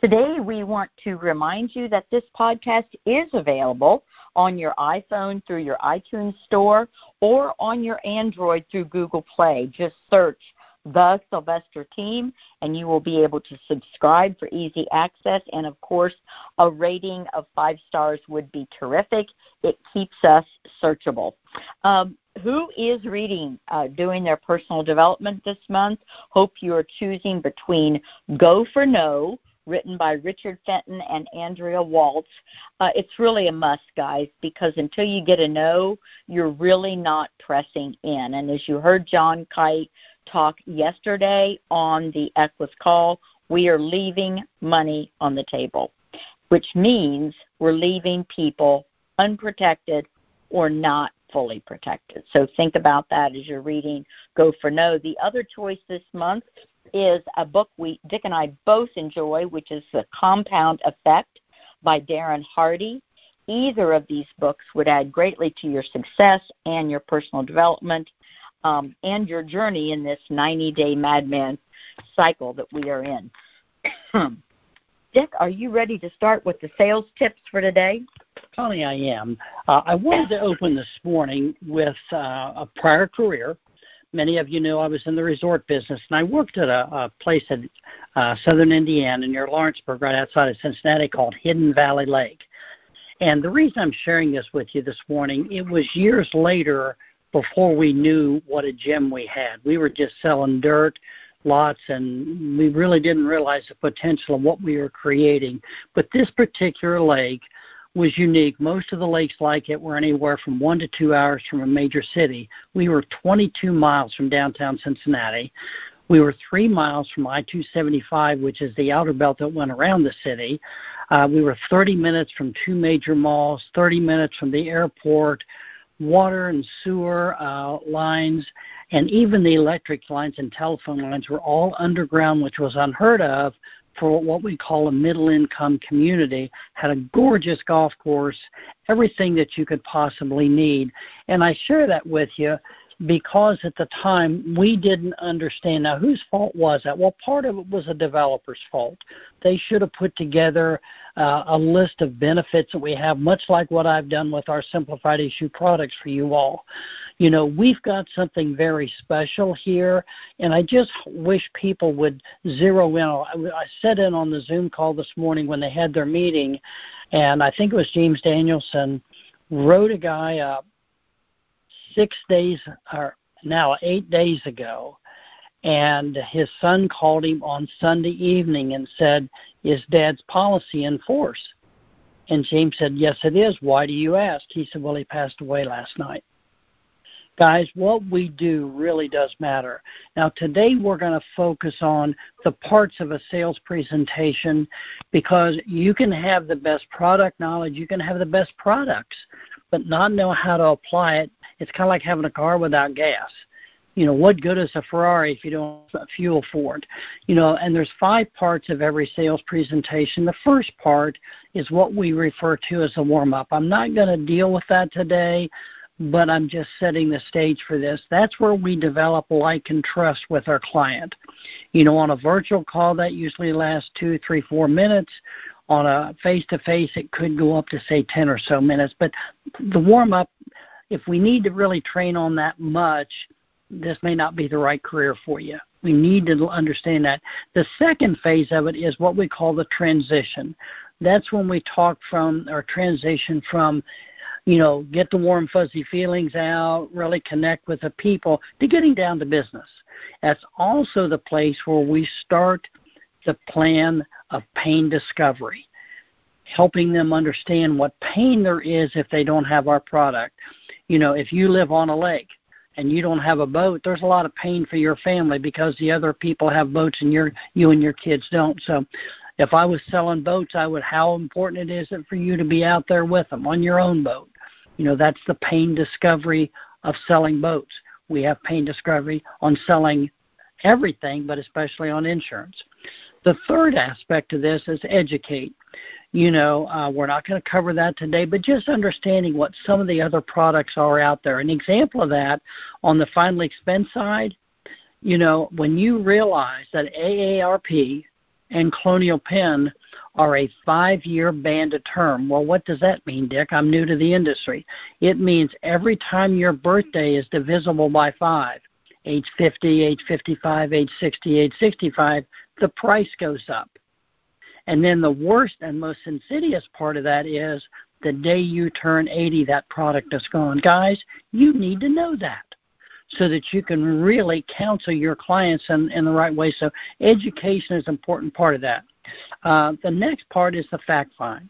Today, we want to remind you that this podcast is available on your iPhone through your iTunes Store or on your Android through Google Play. Just search the Sylvester team, and you will be able to subscribe for easy access. And of course, a rating of five stars would be terrific. It keeps us searchable. Um, who is reading, uh, doing their personal development this month? Hope you are choosing between Go for No, written by Richard Fenton and Andrea Waltz. Uh, it's really a must, guys, because until you get a no, you're really not pressing in. And as you heard John Kite talk yesterday on the Equis call, we are leaving money on the table, which means we're leaving people unprotected or not fully protected. So think about that as you're reading Go for No. The other choice this month is a book we Dick and I both enjoy, which is The Compound Effect by Darren Hardy. Either of these books would add greatly to your success and your personal development um, and your journey in this 90 day madman cycle that we are in. Dick, are you ready to start with the sales tips for today? Connie, I am. Uh, I wanted to open this morning with uh, a prior career. Many of you know I was in the resort business, and I worked at a, a place in uh, southern Indiana near Lawrenceburg, right outside of Cincinnati, called Hidden Valley Lake. And the reason I'm sharing this with you this morning, it was years later before we knew what a gem we had. We were just selling dirt, lots, and we really didn't realize the potential of what we were creating. But this particular lake was unique. Most of the lakes like it were anywhere from one to two hours from a major city. We were 22 miles from downtown Cincinnati. We were three miles from I 275, which is the outer belt that went around the city. Uh, we were 30 minutes from two major malls, 30 minutes from the airport, water and sewer uh, lines, and even the electric lines and telephone lines were all underground, which was unheard of for what we call a middle income community. Had a gorgeous golf course, everything that you could possibly need. And I share that with you because at the time we didn't understand. Now, whose fault was that? Well, part of it was a developer's fault. They should have put together uh, a list of benefits that we have, much like what I've done with our simplified issue products for you all. You know, we've got something very special here, and I just wish people would zero in. I sat in on the Zoom call this morning when they had their meeting, and I think it was James Danielson wrote a guy up six days or now eight days ago and his son called him on Sunday evening and said, Is dad's policy in force? And James said, Yes, it is. Why do you ask? He said, Well, he passed away last night. Guys, what we do really does matter. Now, today we're going to focus on the parts of a sales presentation because you can have the best product knowledge, you can have the best products, but not know how to apply it. It's kind of like having a car without gas you know what good is a ferrari if you don't have fuel for it you know and there's five parts of every sales presentation the first part is what we refer to as a warm up i'm not going to deal with that today but I'm just setting the stage for this. That's where we develop like and trust with our client. You know, on a virtual call, that usually lasts two, three, four minutes. On a face to face, it could go up to say 10 or so minutes. But the warm up, if we need to really train on that much, this may not be the right career for you. We need to understand that. The second phase of it is what we call the transition. That's when we talk from or transition from you know, get the warm, fuzzy feelings out, really connect with the people, to getting down to business. That's also the place where we start the plan of pain discovery, helping them understand what pain there is if they don't have our product. You know, if you live on a lake, and you don't have a boat, there's a lot of pain for your family because the other people have boats and you you and your kids don't. So if I was selling boats, I would how important it is for you to be out there with them on your own boat. You know, that's the pain discovery of selling boats. We have pain discovery on selling everything, but especially on insurance. The third aspect of this is educate. You know, uh, we're not going to cover that today, but just understanding what some of the other products are out there. An example of that on the final expense side, you know, when you realize that AARP and Colonial Penn are a five year banded term. Well, what does that mean, Dick? I'm new to the industry. It means every time your birthday is divisible by five, age 50, age 55, age 60, age 65, the price goes up. And then the worst and most insidious part of that is the day you turn 80, that product is gone. Guys, you need to know that so that you can really counsel your clients in, in the right way. So education is an important part of that. Uh, the next part is the fact find.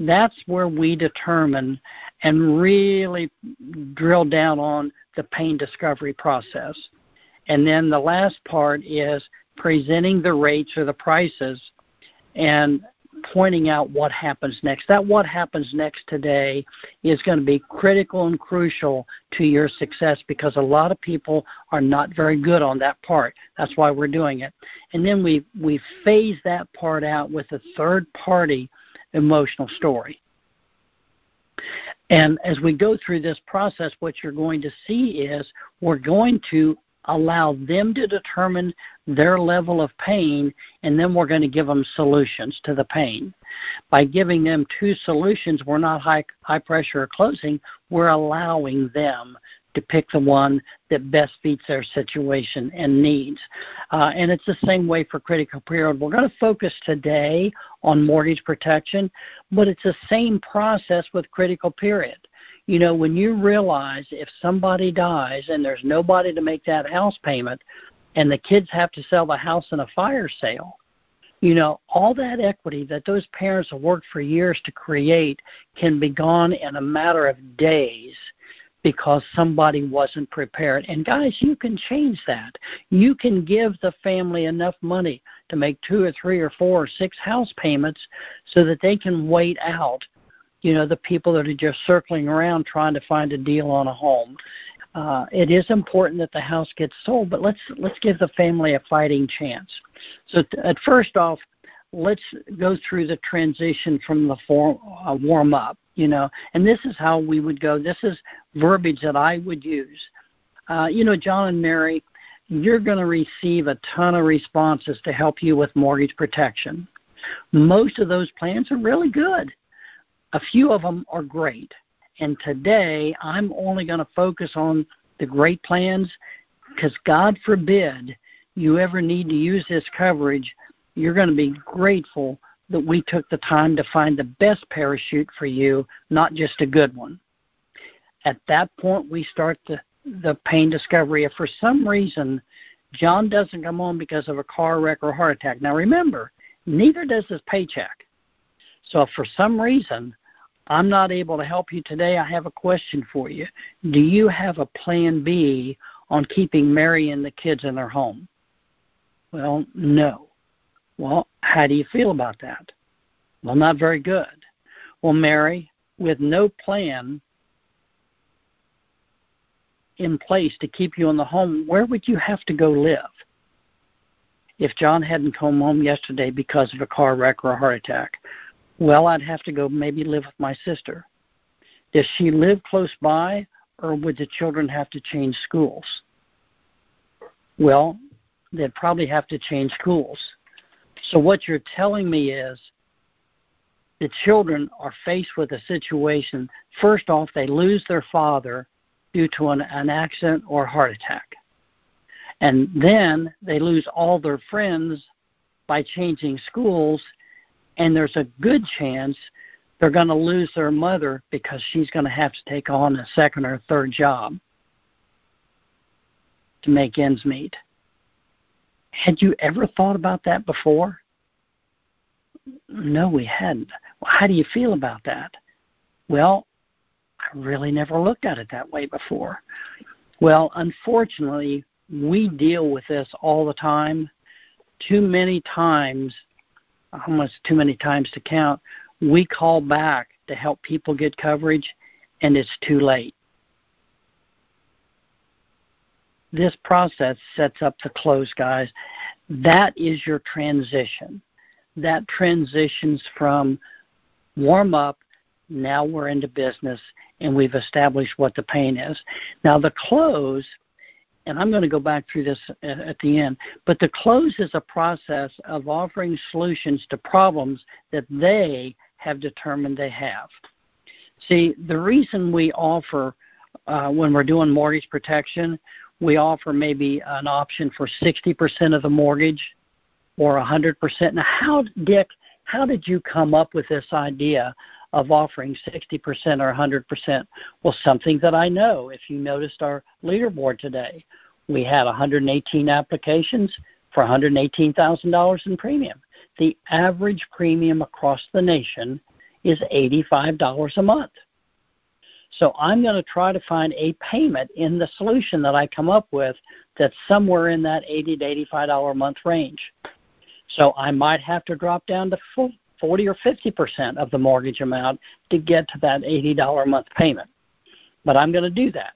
That's where we determine and really drill down on the pain discovery process. And then the last part is presenting the rates or the prices and pointing out what happens next. That what happens next today is going to be critical and crucial to your success because a lot of people are not very good on that part. That's why we're doing it. And then we we phase that part out with a third party emotional story. And as we go through this process, what you're going to see is we're going to allow them to determine their level of pain, and then we're going to give them solutions to the pain. By giving them two solutions, we're not high, high pressure or closing, we're allowing them to pick the one that best fits their situation and needs. Uh, and it's the same way for critical period. We're going to focus today on mortgage protection, but it's the same process with critical period you know, when you realize if somebody dies and there's nobody to make that house payment and the kids have to sell the house in a fire sale, you know, all that equity that those parents have worked for years to create can be gone in a matter of days because somebody wasn't prepared. And guys, you can change that. You can give the family enough money to make two or three or four or six house payments so that they can wait out you know the people that are just circling around trying to find a deal on a home. Uh, it is important that the house gets sold, but let's let's give the family a fighting chance. So t- at first off, let's go through the transition from the form, uh, warm up. You know, and this is how we would go. This is verbiage that I would use. Uh, you know, John and Mary, you're going to receive a ton of responses to help you with mortgage protection. Most of those plans are really good. A few of them are great. And today, I'm only going to focus on the great plans because God forbid you ever need to use this coverage. You're going to be grateful that we took the time to find the best parachute for you, not just a good one. At that point, we start the, the pain discovery. If for some reason John doesn't come home because of a car wreck or heart attack, now remember, neither does his paycheck. So if for some reason I'm not able to help you today. I have a question for you. Do you have a plan B on keeping Mary and the kids in their home? Well, no. Well, how do you feel about that? Well, not very good. Well, Mary, with no plan in place to keep you in the home, where would you have to go live? If John hadn't come home yesterday because of a car wreck or a heart attack, well, I'd have to go maybe live with my sister. Does she live close by, or would the children have to change schools? Well, they'd probably have to change schools. So, what you're telling me is the children are faced with a situation. First off, they lose their father due to an, an accident or heart attack. And then they lose all their friends by changing schools and there's a good chance they're going to lose their mother because she's going to have to take on a second or third job to make ends meet. Had you ever thought about that before? No, we hadn't. Well, how do you feel about that? Well, I really never looked at it that way before. Well, unfortunately, we deal with this all the time. Too many times almost too many times to count, we call back to help people get coverage, and it's too late. This process sets up the close, guys. That is your transition. That transitions from warm up, now we're into business, and we've established what the pain is. Now, the close and I'm going to go back through this at, the end, but the close is a process of offering solutions to problems that they have determined they have. See, the reason we offer uh, when we're doing mortgage protection, we offer maybe an option for 60% of the mortgage or 100%. Now, how, Dick, how did you come up with this idea of offering 60% or 100%? Well, something that I know. If you noticed our leaderboard today, we had 118 applications for $118,000 in premium. The average premium across the nation is $85 a month. So I'm going to try to find a payment in the solution that I come up with that's somewhere in that 80 to 85 dollar a month range. So I might have to drop down to 40 or 50 percent of the mortgage amount to get to that 80 dollar a month payment. But I'm going to do that,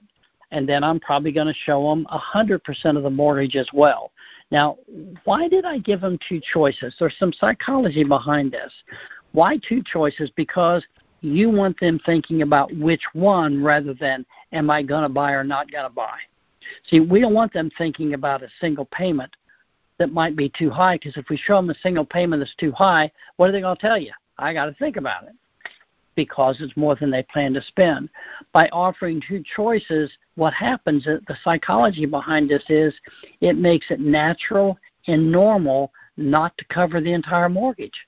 and then I'm probably going to show them 100 percent of the mortgage as well. Now, why did I give them two choices? There's some psychology behind this. Why two choices? Because you want them thinking about which one rather than am I going to buy or not going to buy. See, we don't want them thinking about a single payment that might be too high because if we show them a single payment that's too high, what are they going to tell you? I got to think about it because it's more than they plan to spend. By offering two choices, what happens, uh, the psychology behind this is it makes it natural and normal not to cover the entire mortgage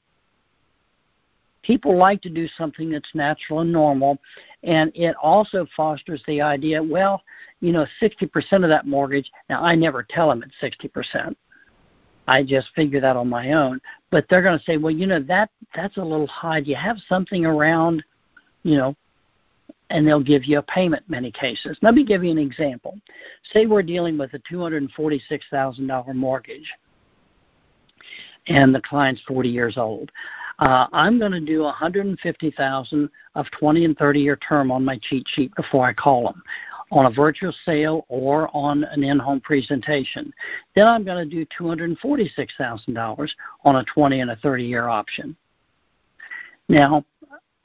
people like to do something that's natural and normal and it also fosters the idea well you know 60% of that mortgage now i never tell them it's 60% i just figure that on my own. But they're going to say well you know that that's a little high. Do you have something around you know? And they'll give you a payment in many cases. Let me give you an example. Say we're dealing with a $246000 mortgage and the client's 40 years old uh, I'm going to do 150,000 of 20 and 30 year term on my cheat sheet before I call them on a virtual sale or on an in-home presentation. Then I'm going to do $246,000 on a 20 and a 30 year option. Now,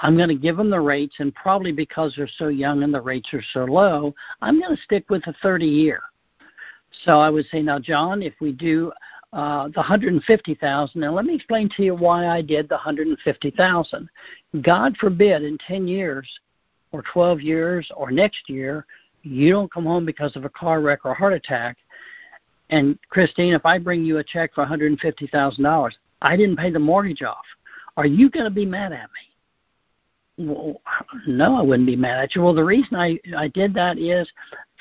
I'm going to give them the rates, and probably because they're so young and the rates are so low, I'm going to stick with the 30 year. So I would say, now, John, if we do uh, the 150,000. Now, let me explain to you why I did the 150,000. God forbid in 10 years or 12 years or next year, you don't come home because of a car wreck or a heart attack. And Christine, if I bring you a check for $150,000, I didn't pay the mortgage off. Are you going to be mad at me? Well, no, I wouldn't be mad at you. Well, the reason I I did that is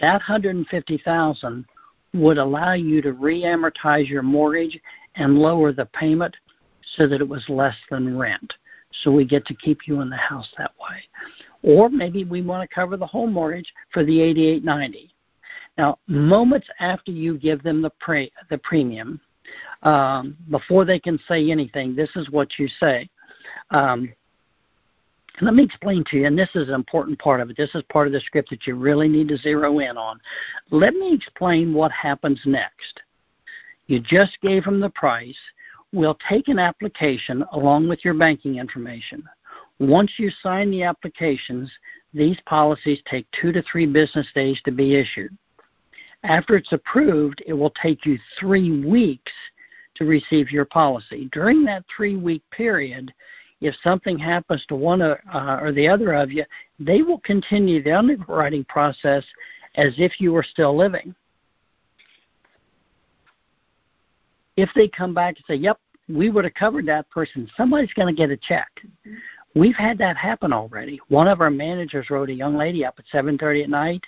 that 150,000 would allow you to re-amortize your mortgage and lower the payment so that it was less than rent. So we get to keep you in the house that way. Or maybe we want to cover the whole mortgage for the 8890. Now, moments after you give them the pre- the premium, um, before they can say anything, this is what you say. Um, let me explain to you, and this is an important part of it. This is part of the script that you really need to zero in on. Let me explain what happens next. You just gave them the price. We'll take an application along with your banking information. Once you sign the applications, these policies take two to three business days to be issued. After it's approved, it will take you three weeks to receive your policy. During that three week period, if something happens to one or, uh, or the other of you, they will continue the underwriting process as if you were still living. If they come back and say, "Yep, we would have covered that person," somebody's going to get a check. We've had that happen already. One of our managers wrote a young lady up at 7:30 at night.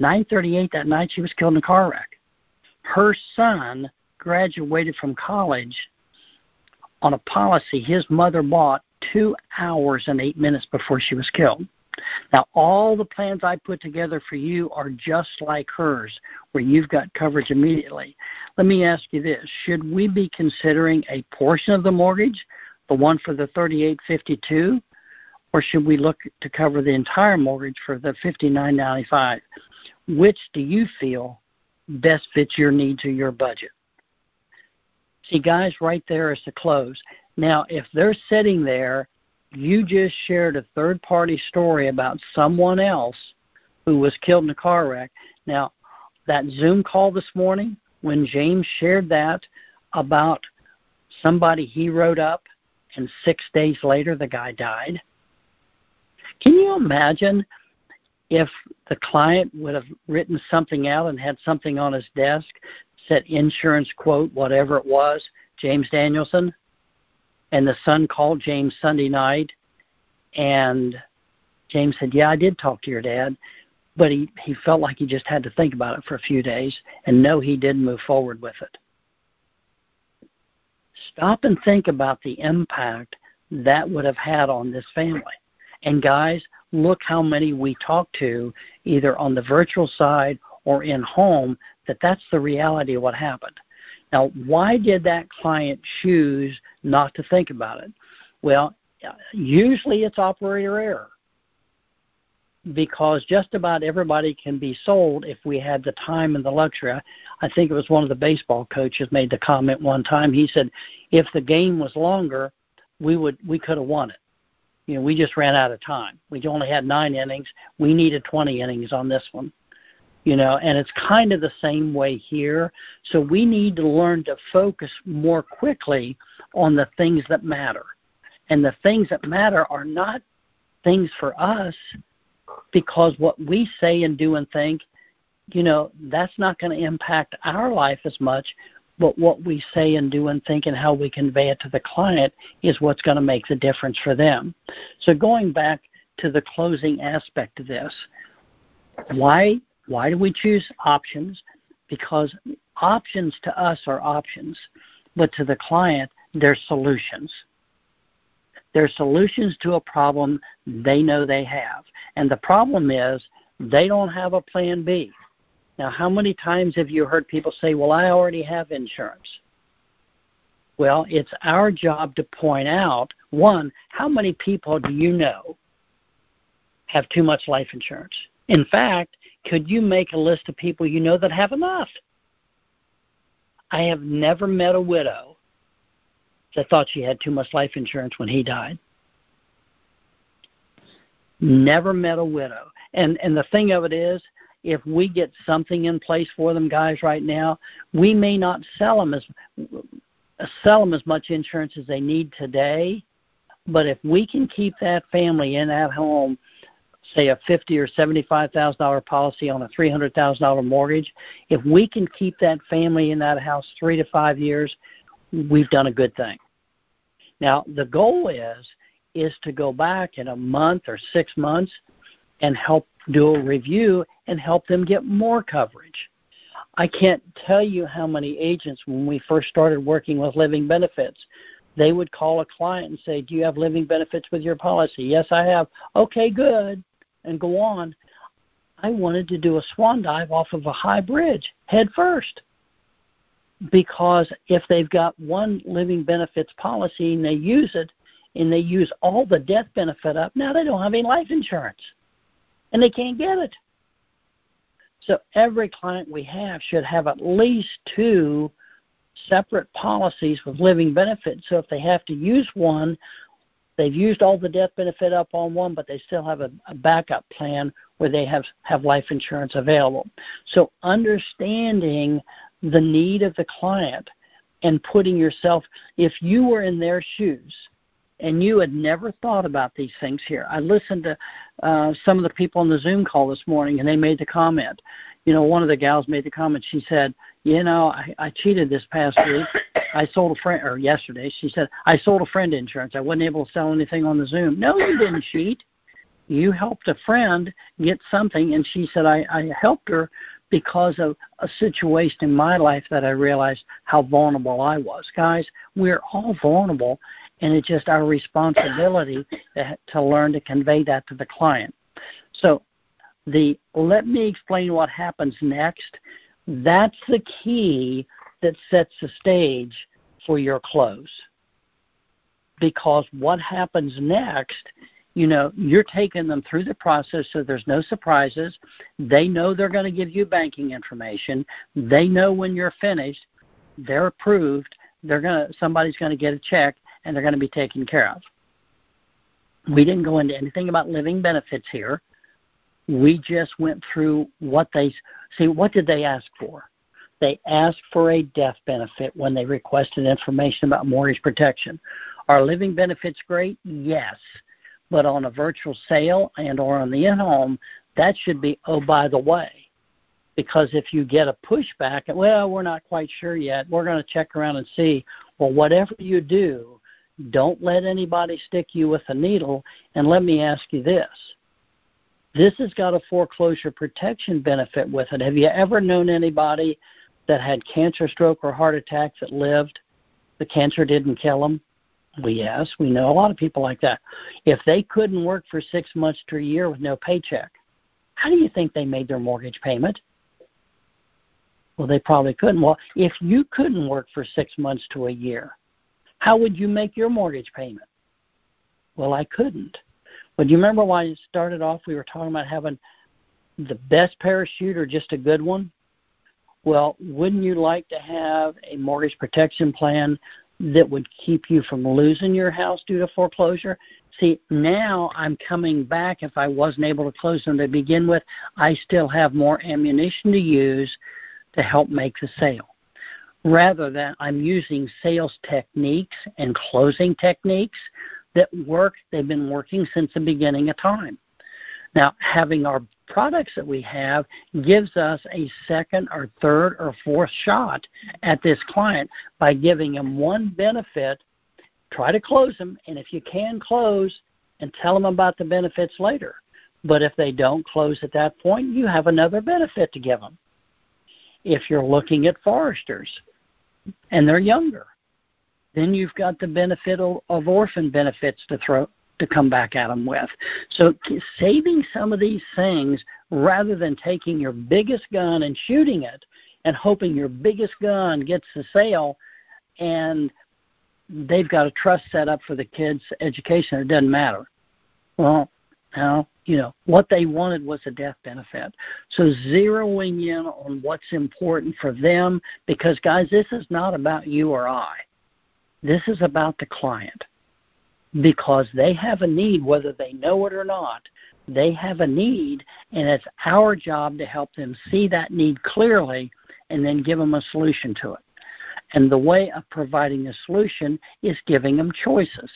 9:38 that night, she was killed in a car wreck. Her son graduated from college on a policy his mother bought two hours and eight minutes before she was killed. Now, all the plans I put together for you are just like hers, where you've got coverage immediately. Let me ask you this should we be considering a portion of the mortgage, the one for the 3852, or should we look to cover the entire mortgage for the 5995? Which do you feel best fits your needs or your budget? See, guys, right there is the close. Now, if they're sitting there, you just shared a third party story about someone else who was killed in a car wreck. Now, that Zoom call this morning when James shared that about somebody he wrote up and six days later the guy died. Can you imagine if the client would have written something out and had something on his desk, said insurance quote, whatever it was, James Danielson, and the son called James Sunday night and James said, Yeah, I did talk to your dad, but he, he felt like he just had to think about it for a few days and no he didn't move forward with it. Stop and think about the impact that would have had on this family. And guys, look how many we talk to either on the virtual side or in home that that's the reality of what happened. Now, why did that client choose not to think about it? Well, usually it's operator error because just about everybody can be sold if we had the time and the luxury. I think it was one of the baseball coaches made the comment one time. He said, "If the game was longer, we would we could have won it. You know, we just ran out of time. We only had nine innings. We needed 20 innings on this one." You know, and it's kind of the same way here. So we need to learn to focus more quickly on the things that matter. And the things that matter are not things for us because what we say and do and think, you know, that's not going to impact our life as much, but what we say and do and think and how we convey it to the client is what's going to make the difference for them. So going back to the closing aspect of this, why why do we choose options? Because options to us are options, but to the client they're solutions. They're solutions to a problem they know they have. And the problem is they don't have a plan B. Now, how many times have you heard people say, Well, I already have insurance? Well, it's our job to point out one, how many people do you know have too much life insurance? In fact, could you make a list of people you know that have enough? I have never met a widow that thought she had too much life insurance when he died. Never met a widow. And and the thing of it is, if we get something in place for them guys right now, we may not sell them as sell them as much insurance as they need today, but if we can keep that family in that home say a fifty or seventy five thousand dollar policy on a three hundred thousand dollar mortgage, if we can keep that family in that house three to five years, we've done a good thing. Now, the goal is is to go back in a month or 6 months and help do a review and help them get more coverage. I can't tell you how many agents when we first started working with living benefits, they would call a client and say, "Do you have living benefits with your policy?" "Yes, I have." "Okay, good." And go on. I wanted to do a swan dive off of a high bridge head first because if they've got one living benefits policy and they use it and they use all the death benefit up, now they don't have any life insurance and they can't get it. So every client we have should have at least two separate policies with living benefits. So if they have to use one, they've used all the death benefit up on one, but they still have a, a backup plan where they have, have life insurance available. So understanding the need of the client and putting yourself, if you were in their shoes and you had never thought about these things here. I listened to uh, some of the people on the Zoom call this morning and they made the comment. You know, one of the gals made the comment. She said, You know, I, I cheated this past week. I sold a friend, or yesterday, she said, I sold a friend insurance. I wasn't able to sell anything on the Zoom. No, you didn't cheat. You helped a friend get something, and she said, I, I helped her because of a situation in my life that I realized how vulnerable I was. Guys, we're all vulnerable, and it's just our responsibility to learn to convey that to the client. So, the let me explain what happens next. That's the key that sets the stage for your close. Because what happens next you know you're taking them through the process so there's no surprises they know they're going to give you banking information they know when you're finished they're approved they're going to somebody's going to get a check and they're going to be taken care of we didn't go into anything about living benefits here we just went through what they See, what did they ask for? They asked for a death benefit when they requested information about mortgage protection. Are living benefits great? Yes. But on a virtual sale and or on the in-home, that should be, oh, by the way. Because if you get a pushback, and well, we're not quite sure yet. We're going to check around and see. Well, whatever you do, don't let anybody stick you with a needle. And let me ask you this this has got a foreclosure protection benefit with it. Have you ever known anybody that had cancer, stroke, or heart attack that lived? The cancer didn't kill them? Well, yes, we know a lot of people like that. If they couldn't work for six months to a year with no paycheck, how do you think they made their mortgage payment? Well, they probably couldn't. Well, if you couldn't work for six months to a year, how would you make your mortgage payment? Well, I couldn't. But you remember when it started off? We were talking about having the best parachute or just a good one. Well, wouldn't you like to have a mortgage protection plan that would keep you from losing your house due to foreclosure? See, now I'm coming back. If I wasn't able to close them to begin with, I still have more ammunition to use to help make the sale. Rather than I'm using sales techniques and closing techniques that work. They've been working since the beginning of time. Now, having our products that we have gives us a second or third or fourth shot at this client by giving them one benefit. Try to close them, and if you can close, and tell them about the benefits later. But if they don't close at that point, you have another benefit to give them. If you're looking at foresters and they're younger, then you've got the benefit of, orphan benefits to throw to come back at them with. So saving some of these things rather than taking your biggest gun and shooting it and hoping your biggest gun gets the sale and they've got a trust set up for the kids' education, it doesn't matter. Well, now, you know, what they wanted was a death benefit. So zeroing in on what's important for them because guys, this is not about you or I. This is about the client because they have a need, whether they know it or not. They have a need, and it's our job to help them see that need clearly and then give them a solution to it. And the way of providing a solution is giving them choices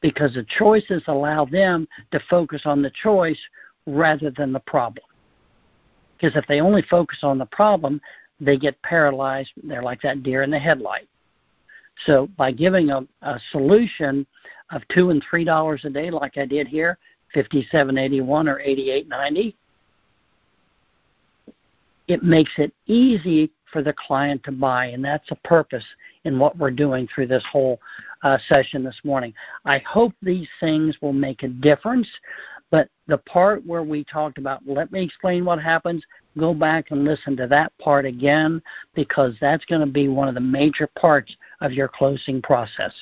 because the choices allow them to focus on the choice rather than the problem. Because if they only focus on the problem, they get paralyzed. They're like that deer in the headlight. So by giving a, a solution of two and three dollars a day, like I did here, fifty-seven eighty-one or eighty-eight ninety, it makes it easy for the client to buy, and that's a purpose in what we're doing through this whole uh, session this morning. I hope these things will make a difference. But the part where we talked about, let me explain what happens, go back and listen to that part again because that's going to be one of the major parts of your closing process.